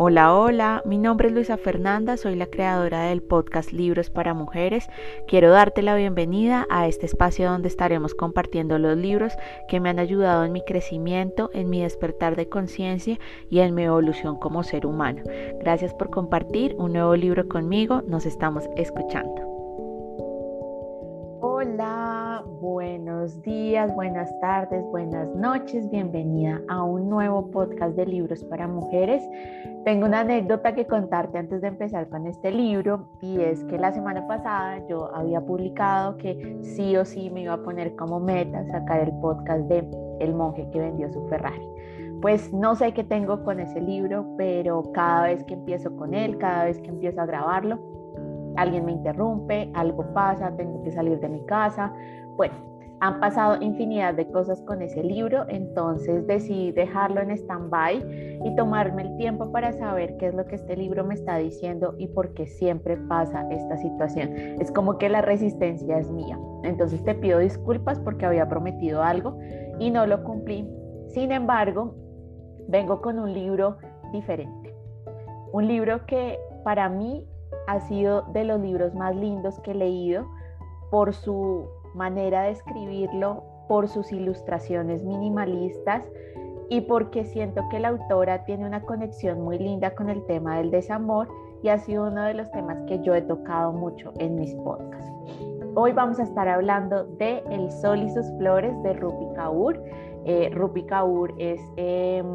Hola, hola, mi nombre es Luisa Fernanda, soy la creadora del podcast Libros para Mujeres. Quiero darte la bienvenida a este espacio donde estaremos compartiendo los libros que me han ayudado en mi crecimiento, en mi despertar de conciencia y en mi evolución como ser humano. Gracias por compartir un nuevo libro conmigo, nos estamos escuchando. Buenos días, buenas tardes, buenas noches, bienvenida a un nuevo podcast de libros para mujeres. Tengo una anécdota que contarte antes de empezar con este libro y es que la semana pasada yo había publicado que sí o sí me iba a poner como meta sacar el podcast de El monje que vendió su Ferrari. Pues no sé qué tengo con ese libro, pero cada vez que empiezo con él, cada vez que empiezo a grabarlo, alguien me interrumpe, algo pasa, tengo que salir de mi casa. Bueno, han pasado infinidad de cosas con ese libro, entonces decidí dejarlo en stand-by y tomarme el tiempo para saber qué es lo que este libro me está diciendo y por qué siempre pasa esta situación. Es como que la resistencia es mía. Entonces te pido disculpas porque había prometido algo y no lo cumplí. Sin embargo, vengo con un libro diferente. Un libro que para mí ha sido de los libros más lindos que he leído por su manera de escribirlo, por sus ilustraciones minimalistas y porque siento que la autora tiene una conexión muy linda con el tema del desamor y ha sido uno de los temas que yo he tocado mucho en mis podcasts. Hoy vamos a estar hablando de El Sol y sus Flores de Rupi Kaur. Eh, Rupi Kaur es... Em,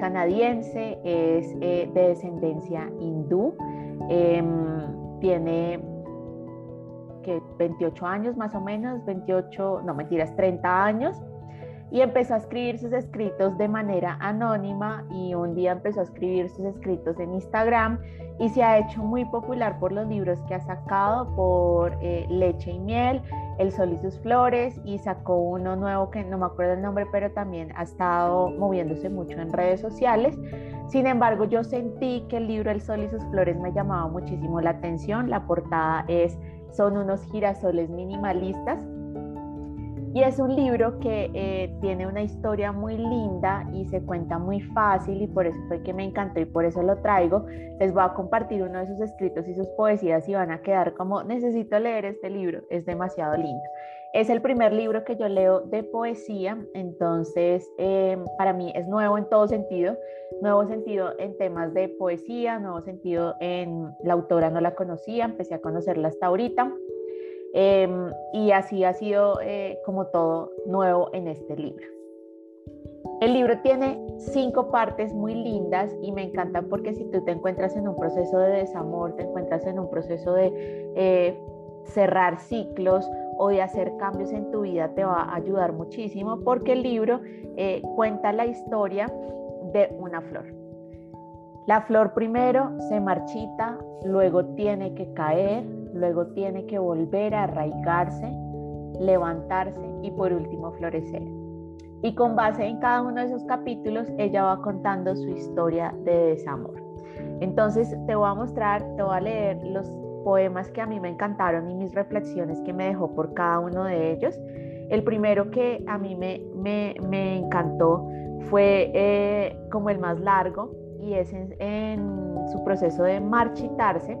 canadiense, es eh, de descendencia hindú, em, tiene que 28 años más o menos, 28, no mentiras, 30 años y empezó a escribir sus escritos de manera anónima y un día empezó a escribir sus escritos en Instagram y se ha hecho muy popular por los libros que ha sacado, por eh, Leche y Miel, El Sol y sus Flores y sacó uno nuevo que no me acuerdo el nombre, pero también ha estado moviéndose mucho en redes sociales. Sin embargo, yo sentí que el libro El Sol y sus Flores me llamaba muchísimo la atención. La portada es, son unos girasoles minimalistas y es un libro que eh, tiene una historia muy linda y se cuenta muy fácil y por eso fue que me encantó y por eso lo traigo. Les voy a compartir uno de sus escritos y sus poesías y van a quedar como necesito leer este libro, es demasiado lindo. Es el primer libro que yo leo de poesía, entonces em, para mí es nuevo en todo sentido, nuevo sentido en temas de poesía, nuevo sentido en la autora no la conocía, empecé a conocerla hasta ahorita. Em, y así ha sido eh, como todo nuevo en este libro. El libro tiene cinco partes muy lindas y me encantan porque si tú te encuentras en un proceso de desamor, te encuentras en un proceso de eh, cerrar ciclos o de hacer cambios en tu vida, te va a ayudar muchísimo porque el libro eh, cuenta la historia de una flor. La flor primero se marchita, luego tiene que caer, luego tiene que volver a arraigarse, levantarse y por último florecer. Y con base en cada uno de esos capítulos, ella va contando su historia de desamor. Entonces te voy a mostrar, te voy a leer los poemas que a mí me encantaron y mis reflexiones que me dejó por cada uno de ellos. El primero que a mí me, me, encantó fue eh, como el más largo y es en su proceso de marchitarse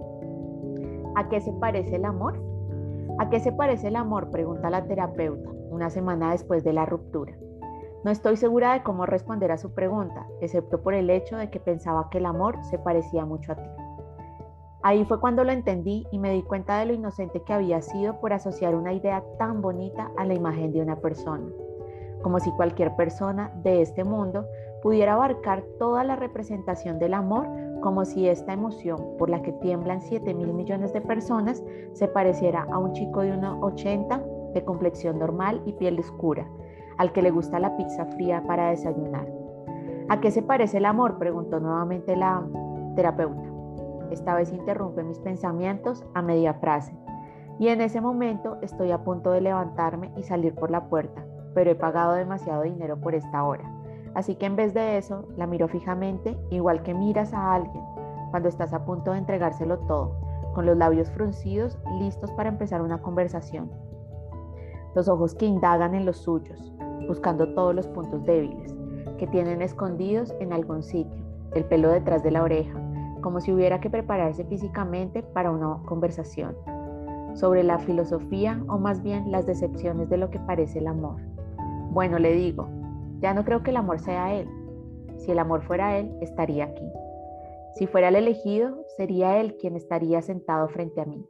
¿A qué se parece el amor? ¿A qué se parece el amor? Pregunta la terapeuta una semana después de la ruptura. No estoy segura de cómo responder a su pregunta, excepto por el hecho de que pensaba que el amor se parecía mucho a ti. Ahí fue cuando lo entendí y me di cuenta de lo inocente que había sido por asociar una idea tan bonita a la imagen de una persona, como si cualquier persona de este mundo pudiera abarcar toda la representación del amor como si esta emoción por la que tiemblan 7 mil millones de personas se pareciera a un chico de 1,80 de complexión normal y piel oscura, al que le gusta la pizza fría para desayunar. ¿A qué se parece el amor? preguntó nuevamente la terapeuta. Esta vez interrumpe mis pensamientos a media frase. Y en ese momento estoy a punto de levantarme y salir por la puerta, pero he pagado demasiado dinero por esta hora. Así que en vez de eso, la miro fijamente, igual que miras a alguien cuando estás a punto de entregárselo todo, con los labios fruncidos, listos para empezar una conversación. Los ojos que indagan en los suyos, buscando todos los puntos débiles que tienen escondidos en algún sitio, el pelo detrás de la oreja, como si hubiera que prepararse físicamente para una conversación sobre la filosofía o más bien las decepciones de lo que parece el amor. Bueno, le digo, ya no creo que el amor sea él. Si el amor fuera él, estaría aquí. Si fuera el elegido, sería él quien estaría sentado frente a mí.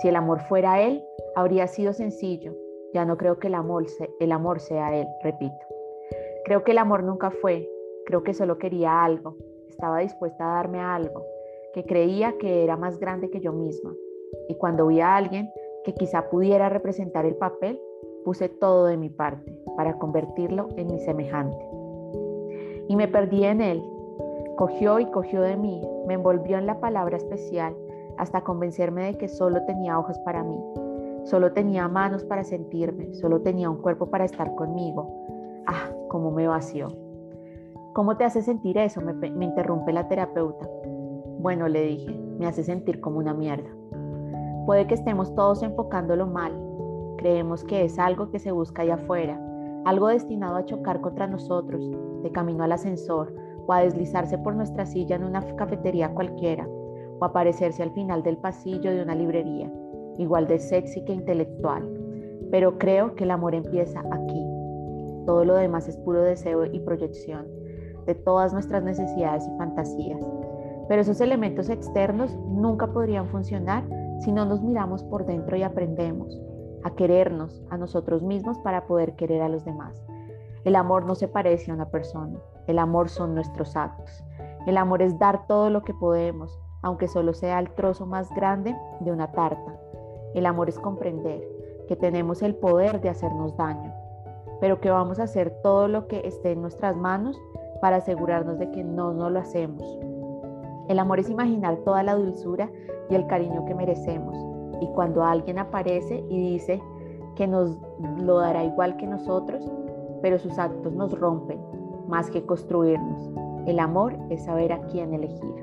Si el amor fuera él, habría sido sencillo. Ya no creo que el amor, el amor sea él, repito. Creo que el amor nunca fue. Creo que solo quería algo. Estaba dispuesta a darme algo, que creía que era más grande que yo misma. Y cuando vi a alguien que quizá pudiera representar el papel, puse todo de mi parte para convertirlo en mi semejante. Y me perdí en él, Cogió y cogió de mí, me envolvió en la palabra especial hasta convencerme de que solo tenía ojos para mí, solo tenía manos para sentirme, solo tenía un cuerpo para estar conmigo. Ah, cómo me vació. ¿Cómo te hace sentir eso? Me, me interrumpe la terapeuta. Bueno, le dije, me hace sentir como una mierda. Puede que estemos todos enfocándolo mal. Creemos que es algo que se busca allá afuera, algo destinado a chocar contra nosotros, de camino al ascensor, o a deslizarse por nuestra silla en una cafetería cualquiera, o aparecerse al final del pasillo de una librería, igual de sexy que intelectual. Pero creo que el amor empieza aquí. Todo lo demás es puro deseo y proyección de todas nuestras necesidades y fantasías. Pero esos elementos externos nunca podrían funcionar si no nos miramos por dentro y aprendemos a querernos a nosotros mismos para poder querer a los demás. El amor no se parece a una persona, el amor son nuestros actos. El amor es dar todo lo que podemos, aunque solo sea el trozo más grande de una tarta. El amor es comprender que tenemos el poder de hacernos daño, pero que vamos a hacer todo lo que esté en nuestras manos para asegurarnos de que no nos lo hacemos. El amor es imaginar toda la dulzura y el cariño que merecemos. Y cuando alguien aparece y dice que nos lo dará igual que nosotros, pero sus actos nos rompen, más que construirnos. El amor es saber a quién elegir.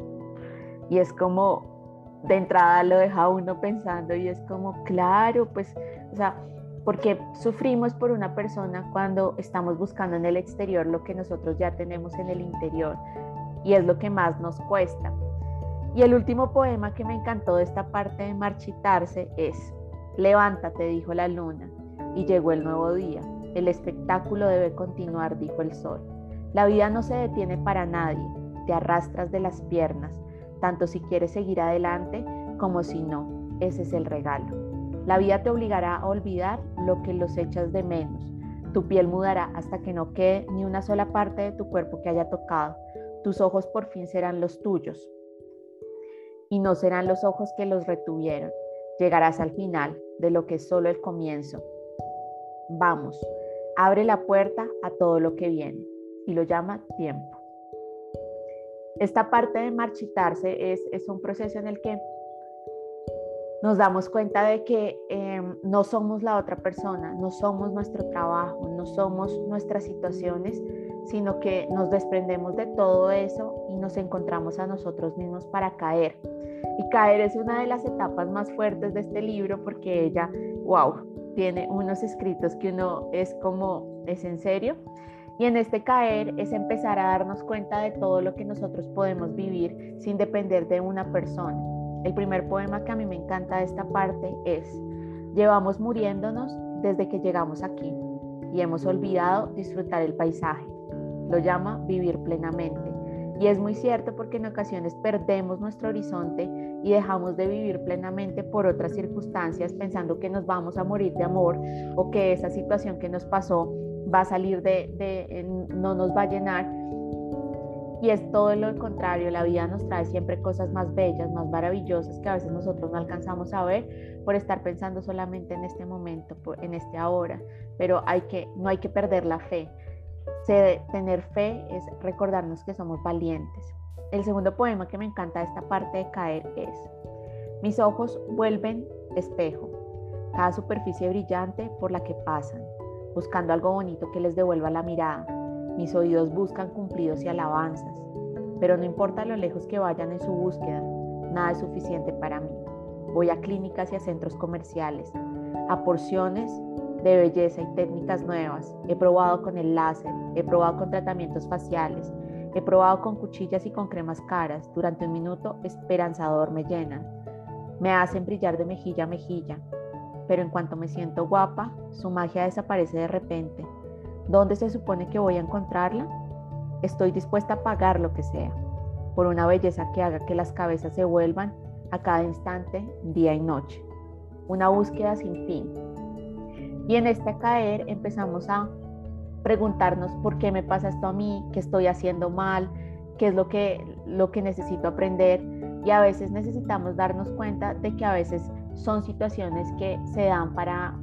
Y es como, de entrada lo deja uno pensando y es como, claro, pues, o sea, porque sufrimos por una persona cuando estamos buscando en el exterior lo que nosotros ya tenemos en el interior y es lo que más nos cuesta. Y el último poema que me encantó de esta parte de marchitarse es, levántate, dijo la luna, y llegó el nuevo día. El espectáculo debe continuar, dijo el sol. La vida no se detiene para nadie, te arrastras de las piernas, tanto si quieres seguir adelante como si no. Ese es el regalo. La vida te obligará a olvidar lo que los echas de menos. Tu piel mudará hasta que no quede ni una sola parte de tu cuerpo que haya tocado. Tus ojos por fin serán los tuyos y no serán los ojos que los retuvieron. Llegarás al final de lo que es solo el comienzo. Vamos, abre la puerta a todo lo que viene y lo llama tiempo. Esta parte de marchitarse es, un proceso en el que nos damos cuenta de que em, no somos la otra persona, no somos nuestro trabajo, no somos nuestras situaciones, sino que nos desprendemos de todo eso y nos encontramos a nosotros mismos para caer. Y caer es una de las etapas más fuertes de este libro porque ella, wow, tiene unos escritos que uno es como, es en serio. Y en este caer es empezar a darnos cuenta de todo lo que nosotros podemos vivir sin depender de una persona. El primer poema que a mí me encanta de esta parte es, llevamos muriéndonos desde que llegamos aquí y hemos olvidado disfrutar el paisaje. Lo llama vivir plenamente. Y es muy cierto porque en ocasiones perdemos nuestro horizonte y dejamos de vivir plenamente por otras circunstancias pensando que nos vamos a morir de amor o que esa situación que nos pasó va a salir de, no nos va a llenar. Y es todo lo contrario, la vida nos trae siempre cosas más bellas, más maravillosas que a veces nosotros no alcanzamos a ver por estar pensando solamente en este momento, en este ahora. Pero hay que, no hay que perder la fe. Tener fe es recordarnos que somos valientes. El segundo poema que me encanta de esta parte de caer es, mis ojos vuelven espejo, cada superficie brillante por la que pasan buscando algo bonito que les devuelva la mirada. Mis oídos buscan cumplidos y alabanzas, pero no importa lo lejos que vayan en su búsqueda, nada es suficiente para mí. Voy a clínicas y a centros comerciales, a porciones de belleza y técnicas nuevas. He probado con el láser, he probado con tratamientos faciales, He probado con cuchillas y con cremas caras. Durante un minuto, esperanzador me llenan. Me hacen brillar de mejilla a mejilla. Pero en cuanto me siento guapa, su magia desaparece de repente. ¿Dónde se supone que voy a encontrarla? Estoy dispuesta a pagar lo que sea por una belleza que haga que las cabezas se vuelvan a cada instante, día y noche. Una búsqueda sin fin. Y en este caer empezamos a preguntarnos por qué me pasa esto a mí, qué estoy haciendo mal, qué es lo que, lo que necesito aprender. Y a veces necesitamos darnos cuenta de que a veces son situaciones que se dan para,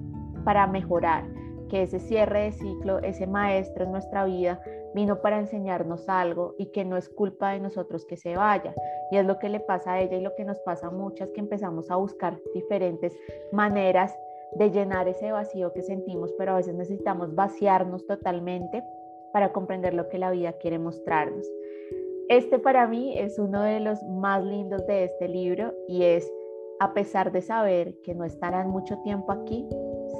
para mejorar, que ese cierre de ciclo, ese maestro en nuestra vida vino para enseñarnos algo y que no es culpa de nosotros que se vaya. Y es lo que le pasa a ella y lo que nos pasa a muchas que empezamos a buscar diferentes maneras de llenar ese vacío que sentimos, pero a veces necesitamos vaciarnos totalmente para comprender lo que la vida quiere mostrarnos. Este para mí es uno de los más lindos de este libro y es, a pesar de saber que no estarán mucho tiempo aquí,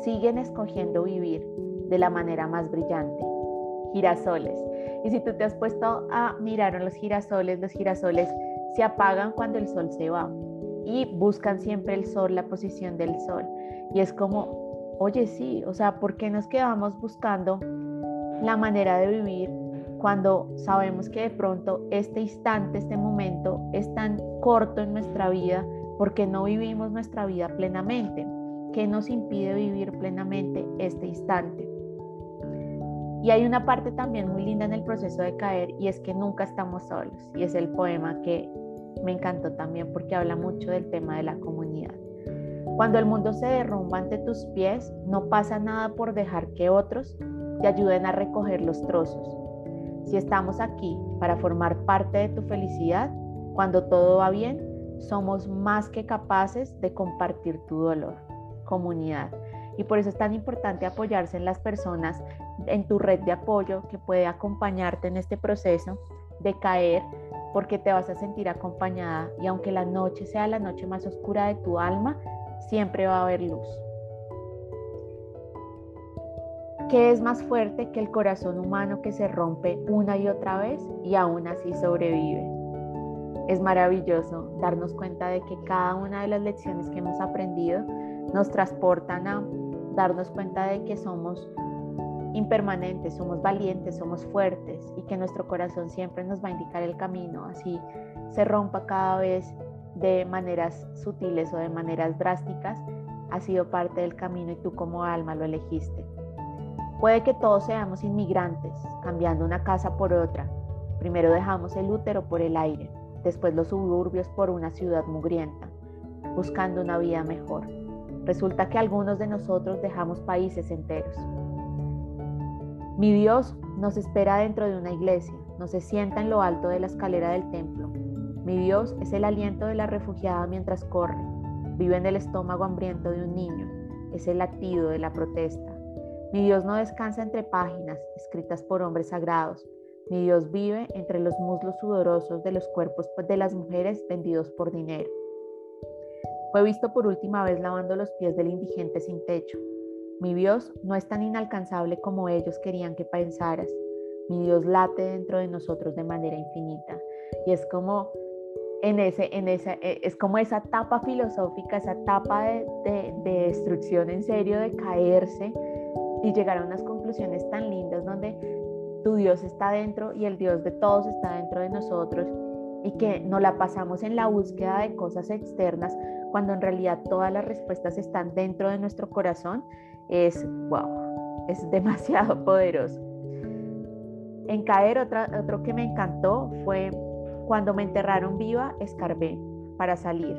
siguen escogiendo vivir de la manera más brillante. Girasoles. Y si tú te has puesto a mirar a los girasoles, los girasoles se apagan cuando el sol se va y buscan siempre el sol, la posición del sol. Y es como, oye, sí, o sea, ¿por qué nos quedamos buscando la manera de vivir cuando sabemos que de pronto este instante, este momento es tan corto en nuestra vida porque no vivimos nuestra vida plenamente? ¿Qué nos impide vivir plenamente este instante? Y hay una parte también muy linda en el proceso de caer y es que nunca estamos solos. Y es el poema que me encantó también porque habla mucho del tema de la comunidad. Cuando el mundo se derrumba ante tus pies, no pasa nada por dejar que otros te ayuden a recoger los trozos. Si estamos aquí para formar parte de tu felicidad, cuando todo va bien, somos más que capaces de compartir tu dolor. Comunidad. Y por eso es tan importante apoyarse en las personas, en tu red de apoyo que puede acompañarte en este proceso de caer, porque te vas a sentir acompañada y aunque la noche sea la noche más oscura de tu alma, siempre va a haber luz. ¿Qué es más fuerte que el corazón humano que se rompe una y otra vez y aún así sobrevive? Es maravilloso darnos cuenta de que cada una de las lecciones que hemos aprendido nos transportan a darnos cuenta de que somos impermanentes, somos valientes, somos fuertes y que nuestro corazón siempre nos va a indicar el camino, así se rompa cada vez de maneras sutiles o de maneras drásticas, ha sido parte del camino y tú como alma lo elegiste. Puede que todos seamos inmigrantes, cambiando una casa por otra. Primero dejamos el útero por el aire, después los suburbios por una ciudad mugrienta, buscando una vida mejor. Resulta que algunos de nosotros dejamos países enteros. Mi Dios nos espera dentro de una iglesia, no se sienta en lo alto de la escalera del templo. Mi Dios es el aliento de la refugiada mientras corre, vive en el estómago hambriento de un niño, es el latido de la protesta. Mi Dios no descansa entre páginas escritas por hombres sagrados. Mi Dios vive entre los muslos sudorosos de los cuerpos de las mujeres vendidos por dinero. Fue visto por última vez lavando los pies del indigente sin techo, mi Dios no es tan inalcanzable como ellos querían que pensaras. Mi Dios late dentro de nosotros de manera infinita. Y es como en ese, en esa, e, es como esa etapa filosófica, esa etapa de, de, de destrucción en serio, de caerse y llegar a unas conclusiones tan lindas donde tu Dios está dentro y el Dios de todos está dentro de nosotros y que no la pasamos en la búsqueda de cosas externas cuando en realidad todas las respuestas están dentro de nuestro corazón es, wow, es demasiado poderoso. En caer, otro que me encantó fue cuando me enterraron viva, escarbé para salir,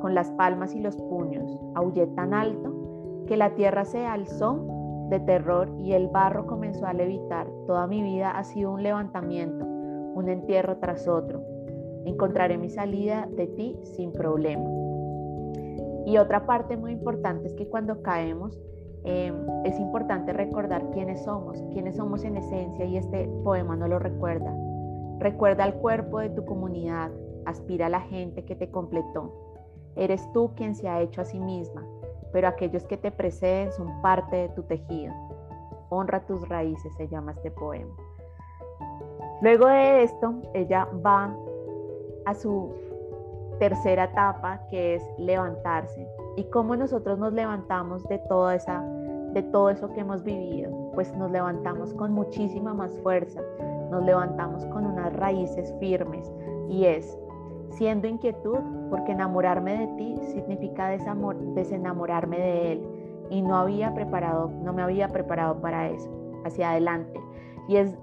con las palmas y los puños, aullé tan alto que la tierra se alzó de terror y el barro comenzó a levitar. Toda mi vida ha sido un levantamiento, un entierro tras otro. Encontraré mi salida de ti sin problema. Y otra parte muy importante es que cuando caemos, Em, es importante recordar quiénes somos, quiénes somos en esencia y este poema no lo recuerda. Recuerda el cuerpo de tu comunidad, aspira a la gente que te completó. Eres tú quien se ha hecho a sí misma, pero aquellos que te preceden son parte de tu tejido. Honra tus raíces, se llama este poema. Luego de esto, ella va a su tercera etapa, que es levantarse. ¿Y cómo nosotros nos levantamos de toda esa de todo eso que hemos vivido? Pues nos levantamos con muchísima más fuerza, nos levantamos con unas raíces firmes y es siendo inquietud, porque enamorarme de ti significa desamor, desenamorarme de él y no había preparado, no me había preparado para eso, hacia adelante. Y es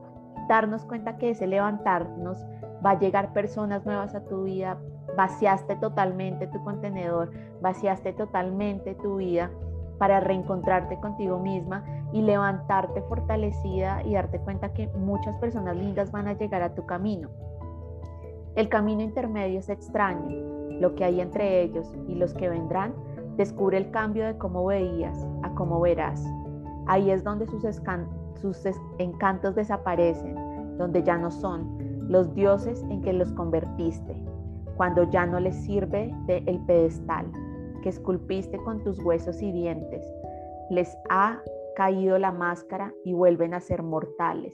darnos cuenta que ese levantarnos va a llegar personas nuevas a tu vida, vaciaste totalmente tu contenedor, vaciaste totalmente tu vida para reencontrarte contigo misma y levantarte fortalecida y darte cuenta que muchas personas lindas van a llegar a tu camino. El camino intermedio es extraño, lo que hay entre ellos y los que vendrán, descubre el cambio de cómo veías a cómo verás. Ahí es donde sus, sus encantos desaparecen, donde ya no son los dioses en que los convertiste, cuando ya no les sirve de el pedestal que esculpiste con tus huesos y dientes. Les ha caído la máscara y vuelven a ser mortales.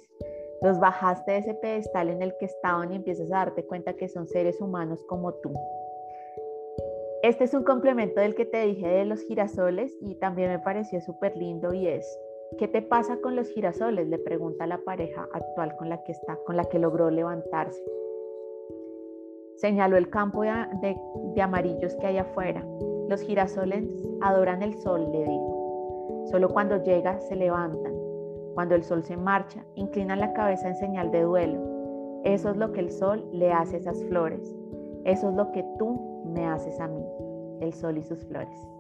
Los bajaste de ese pedestal en el que estaban y empiezas a darte cuenta que son seres humanos como tú. Este es un complemento del que te dije de los girasoles y también me pareció súper lindo y es, ¿qué te pasa con los girasoles? Le pregunta la pareja actual con la que está, con la que logró levantarse. Señaló el campo de, de amarillos que hay afuera. Los girasoles adoran el sol, le digo. Solo cuando llega se levantan. Cuando el sol se marcha, inclinan la cabeza en señal de duelo. Eso es lo que el sol le hace a esas flores. Eso es lo que tú me haces a mí, el sol y sus flores.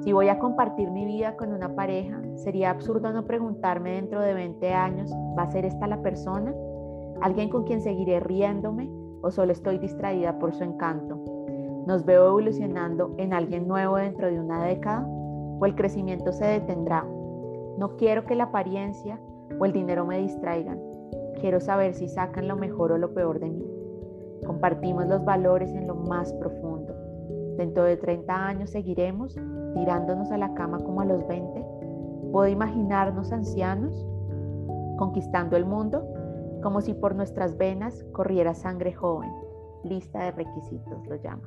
Si voy a compartir mi vida con una pareja, sería absurdo no preguntarme dentro de 20 años, ¿va a ser esta la persona? ¿Alguien con quien seguiré riéndome o solo estoy distraída por su encanto? ¿Nos veo evolucionando en alguien nuevo dentro de una década? ¿O el crecimiento se detendrá? No quiero que la apariencia o el dinero me distraigan. Quiero saber si sacan lo mejor o lo peor de mí. Compartimos los valores en lo más profundo. Dentro de 30 años seguiremos tirándonos a la cama como a los 20. ¿Puedo imaginarnos ancianos conquistando el mundo como si por nuestras venas corriera sangre joven? Lista de requisitos lo llama.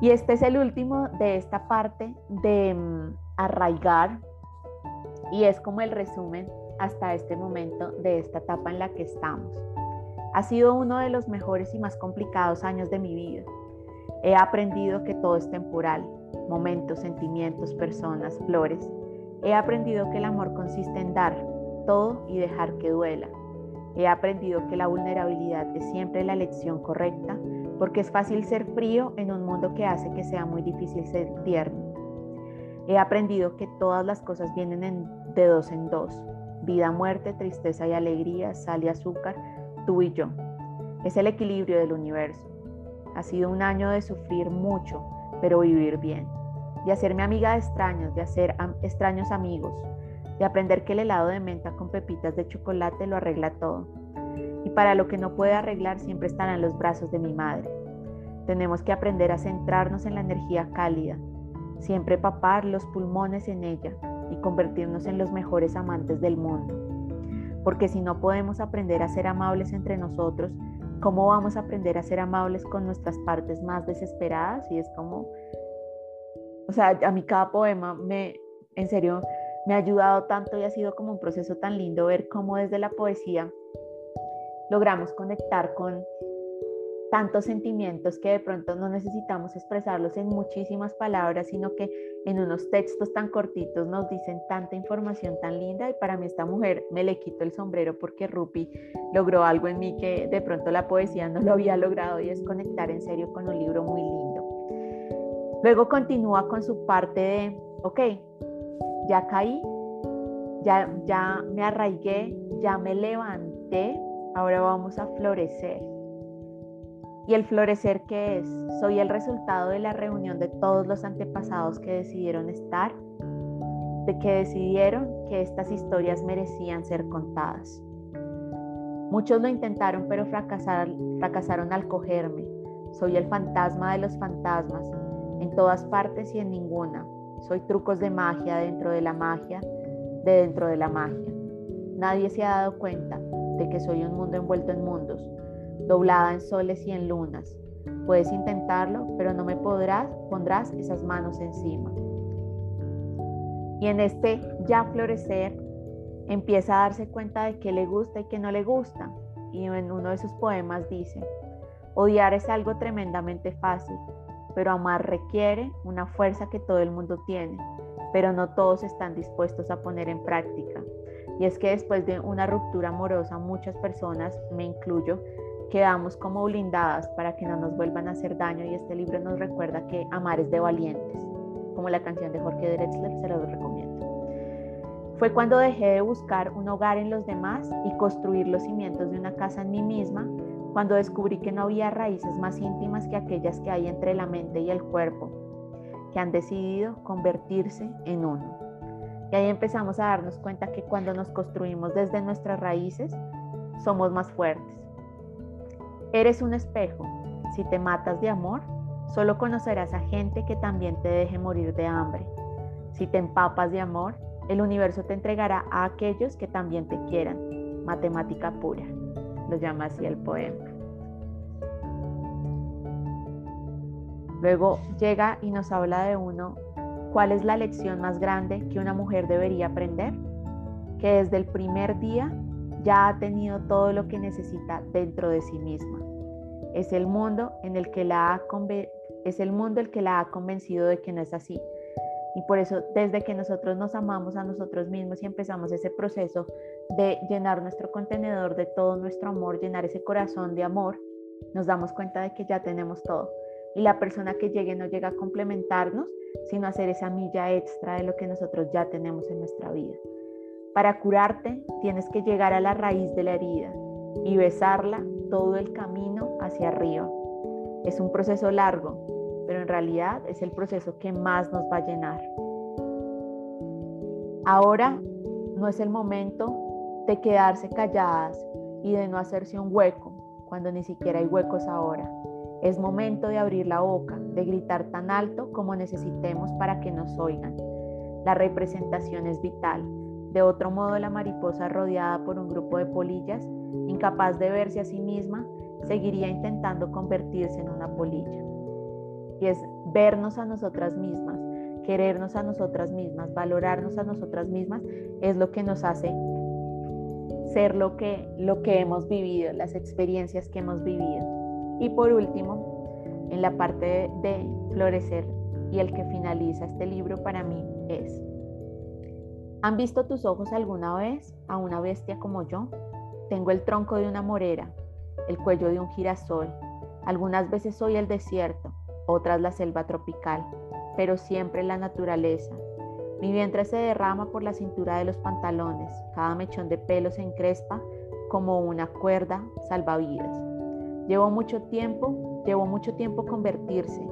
Y este es el último de esta parte de mm, arraigar y es como el resumen hasta este momento de esta etapa en la que estamos. Ha sido uno de los mejores y más complicados años de mi vida. He aprendido que todo es temporal, momentos, sentimientos, personas, flores. He aprendido que el amor consiste en dar todo y dejar que duela. He aprendido que la vulnerabilidad es siempre la lección correcta, porque es fácil ser frío en un mundo que hace que sea muy difícil ser tierno. He aprendido que todas las cosas vienen de dos en dos. Vida, muerte, tristeza y alegría, sal y azúcar, tú y yo. Es el equilibrio del universo. Ha sido un año de sufrir mucho, pero vivir bien. De hacerme amiga de extraños, de hacer extraños amigos, de aprender que el helado de menta con pepitas de chocolate lo arregla todo. Y para lo que no puede arreglar siempre están en los brazos de mi madre. Tenemos que aprender a centrarnos en la energía cálida, siempre papar los pulmones en ella y convertirnos en los mejores amantes del mundo porque si no podemos aprender a ser amables entre nosotros, ¿cómo vamos a aprender a ser amables con nuestras partes más desesperadas? Y es como, o sea, a mí cada poema me, en serio, me ha ayudado tanto y ha sido como un proceso tan lindo ver cómo desde la poesía logramos conectar con tantos sentimientos que de pronto no necesitamos expresarlos en muchísimas palabras, sino que en unos textos tan cortitos nos dicen tanta información tan linda y para mí esta mujer me le quito el sombrero porque Rupi logró algo en mí que de pronto la poesía no lo había logrado y es conectar en serio con un libro muy lindo. Luego continúa con su parte de, ok, ya caí, ya, ya me arraigué, ya me levanté, ahora vamos a florecer ¿Y el florecer qué es? Soy el resultado de la reunión de todos los antepasados que decidieron estar, de que decidieron que estas historias merecían ser contadas. Muchos lo intentaron, pero fracasaron, fracasaron al cogerme. Soy el fantasma de los fantasmas, en todas partes y en ninguna. Soy trucos de magia dentro de la magia, de dentro de la magia. Nadie se ha dado cuenta de que soy un mundo envuelto en mundos, doblada en soles y en lunas. Puedes intentarlo, pero no me podrás, pondrás esas manos encima. Y en este ya florecer, empieza a darse cuenta de qué le gusta y qué no le gusta. Y en uno de sus poemas dice, odiar es algo tremendamente fácil, pero amar requiere una fuerza que todo el mundo tiene, pero no todos están dispuestos a poner en práctica. Y es que después de una ruptura amorosa, muchas personas, me incluyo, quedamos como blindadas para que no nos vuelvan a hacer daño y este libro nos recuerda que amar es de valientes, como la canción de Jorge Drexler, se lo recomiendo. Fue cuando dejé de buscar un hogar en los demás y construir los cimientos de una casa en mí misma, cuando descubrí que no había raíces más íntimas que aquellas que hay entre la mente y el cuerpo, que han decidido convertirse en uno. Y ahí empezamos a darnos cuenta que cuando nos construimos desde nuestras raíces, somos más fuertes. Eres un espejo. Si te matas de amor, solo conocerás a gente que también te deje morir de hambre. Si te empapas de amor, el universo te entregará a aquellos que también te quieran. Matemática pura. Lo llama así el poema. Luego llega y nos habla de uno, ¿cuál es la lección más grande que una mujer debería aprender? Que desde el primer día ya ha tenido todo lo que necesita dentro de sí misma. Es el mundo en el que la ha es el mundo el que la ha convencido de que no es así, y por eso, desde que nosotros nos amamos a nosotros mismos y empezamos ese proceso de llenar nuestro contenedor de todo nuestro amor, llenar ese corazón de amor, nos damos cuenta de que ya tenemos todo. Y la persona que llegue no llega a complementarnos, sino a hacer esa milla extra de lo que nosotros ya tenemos en nuestra vida. Para curarte, tienes que llegar a la raíz de la herida y besarla todo el camino hacia arriba. Es un proceso largo, pero en realidad es el proceso que más nos va a llenar. Ahora no es el momento de quedarse calladas y de no hacerse un hueco cuando ni siquiera hay huecos ahora. Es momento de abrir la boca, de gritar tan alto como necesitemos para que nos oigan. La representación es vital. De otro modo, la mariposa rodeada por un grupo de polillas, incapaz de verse a sí misma, seguiría intentando convertirse en una polilla y es vernos a nosotras mismas, querernos a nosotras mismas, valorarnos a nosotras mismas, es lo que nos hace ser lo que, lo que hemos vivido, las experiencias que hemos vivido. Y por último, en la parte de, de florecer y el que finaliza este libro para mí es, ¿han visto tus ojos alguna vez a una bestia como yo? Tengo el tronco de una morera, el cuello de un girasol, algunas veces soy el desierto, otras la selva tropical, pero siempre la naturaleza. Mi vientre se derrama por la cintura de los pantalones, cada mechón de pelo se encrespa como una cuerda salvavidas. Llevo mucho tiempo, llevo mucho tiempo convertirse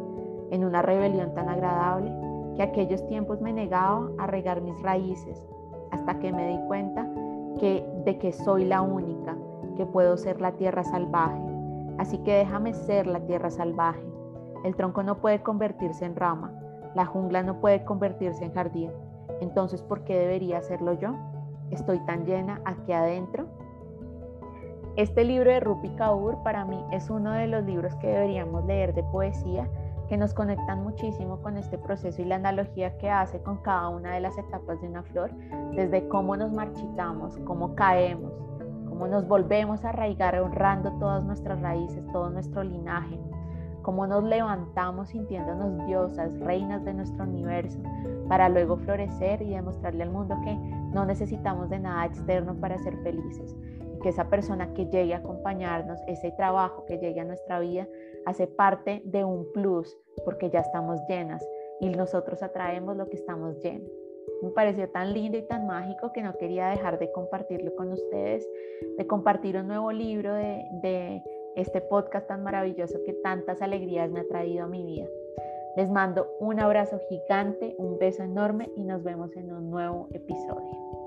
en una rebelión tan agradable que aquellos tiempos me negaba a regar mis raíces, hasta que me di cuenta que, de que soy la única que puedo ser la tierra salvaje. Así que déjame ser la tierra salvaje el tronco no puede convertirse en rama, la jungla no puede convertirse en jardín. Entonces, ¿por qué debería hacerlo yo? Estoy tan llena aquí adentro. Este libro de Rupi Kaur para mí es uno de los libros que deberíamos leer de poesía que nos conectan muchísimo con este proceso y la analogía que hace con cada una de las etapas de una flor, desde cómo nos marchitamos, cómo caemos, cómo nos volvemos a arraigar honrando todas nuestras raíces, todo nuestro linaje, cómo nos levantamos sintiéndonos diosas, reinas de nuestro universo, para luego florecer y demostrarle al mundo que no necesitamos de nada externo para ser felices que esa persona que llegue a acompañarnos, ese trabajo que llegue a nuestra vida, hace parte de un plus porque ya estamos llenas y nosotros atraemos lo que estamos llenos. Me pareció tan lindo y tan mágico que no quería dejar de compartirlo con ustedes, de compartir un nuevo libro de, de este podcast tan maravilloso que tantas alegrías me ha traído a mi vida. Les mando un abrazo gigante, un beso enorme y nos vemos en un nuevo episodio.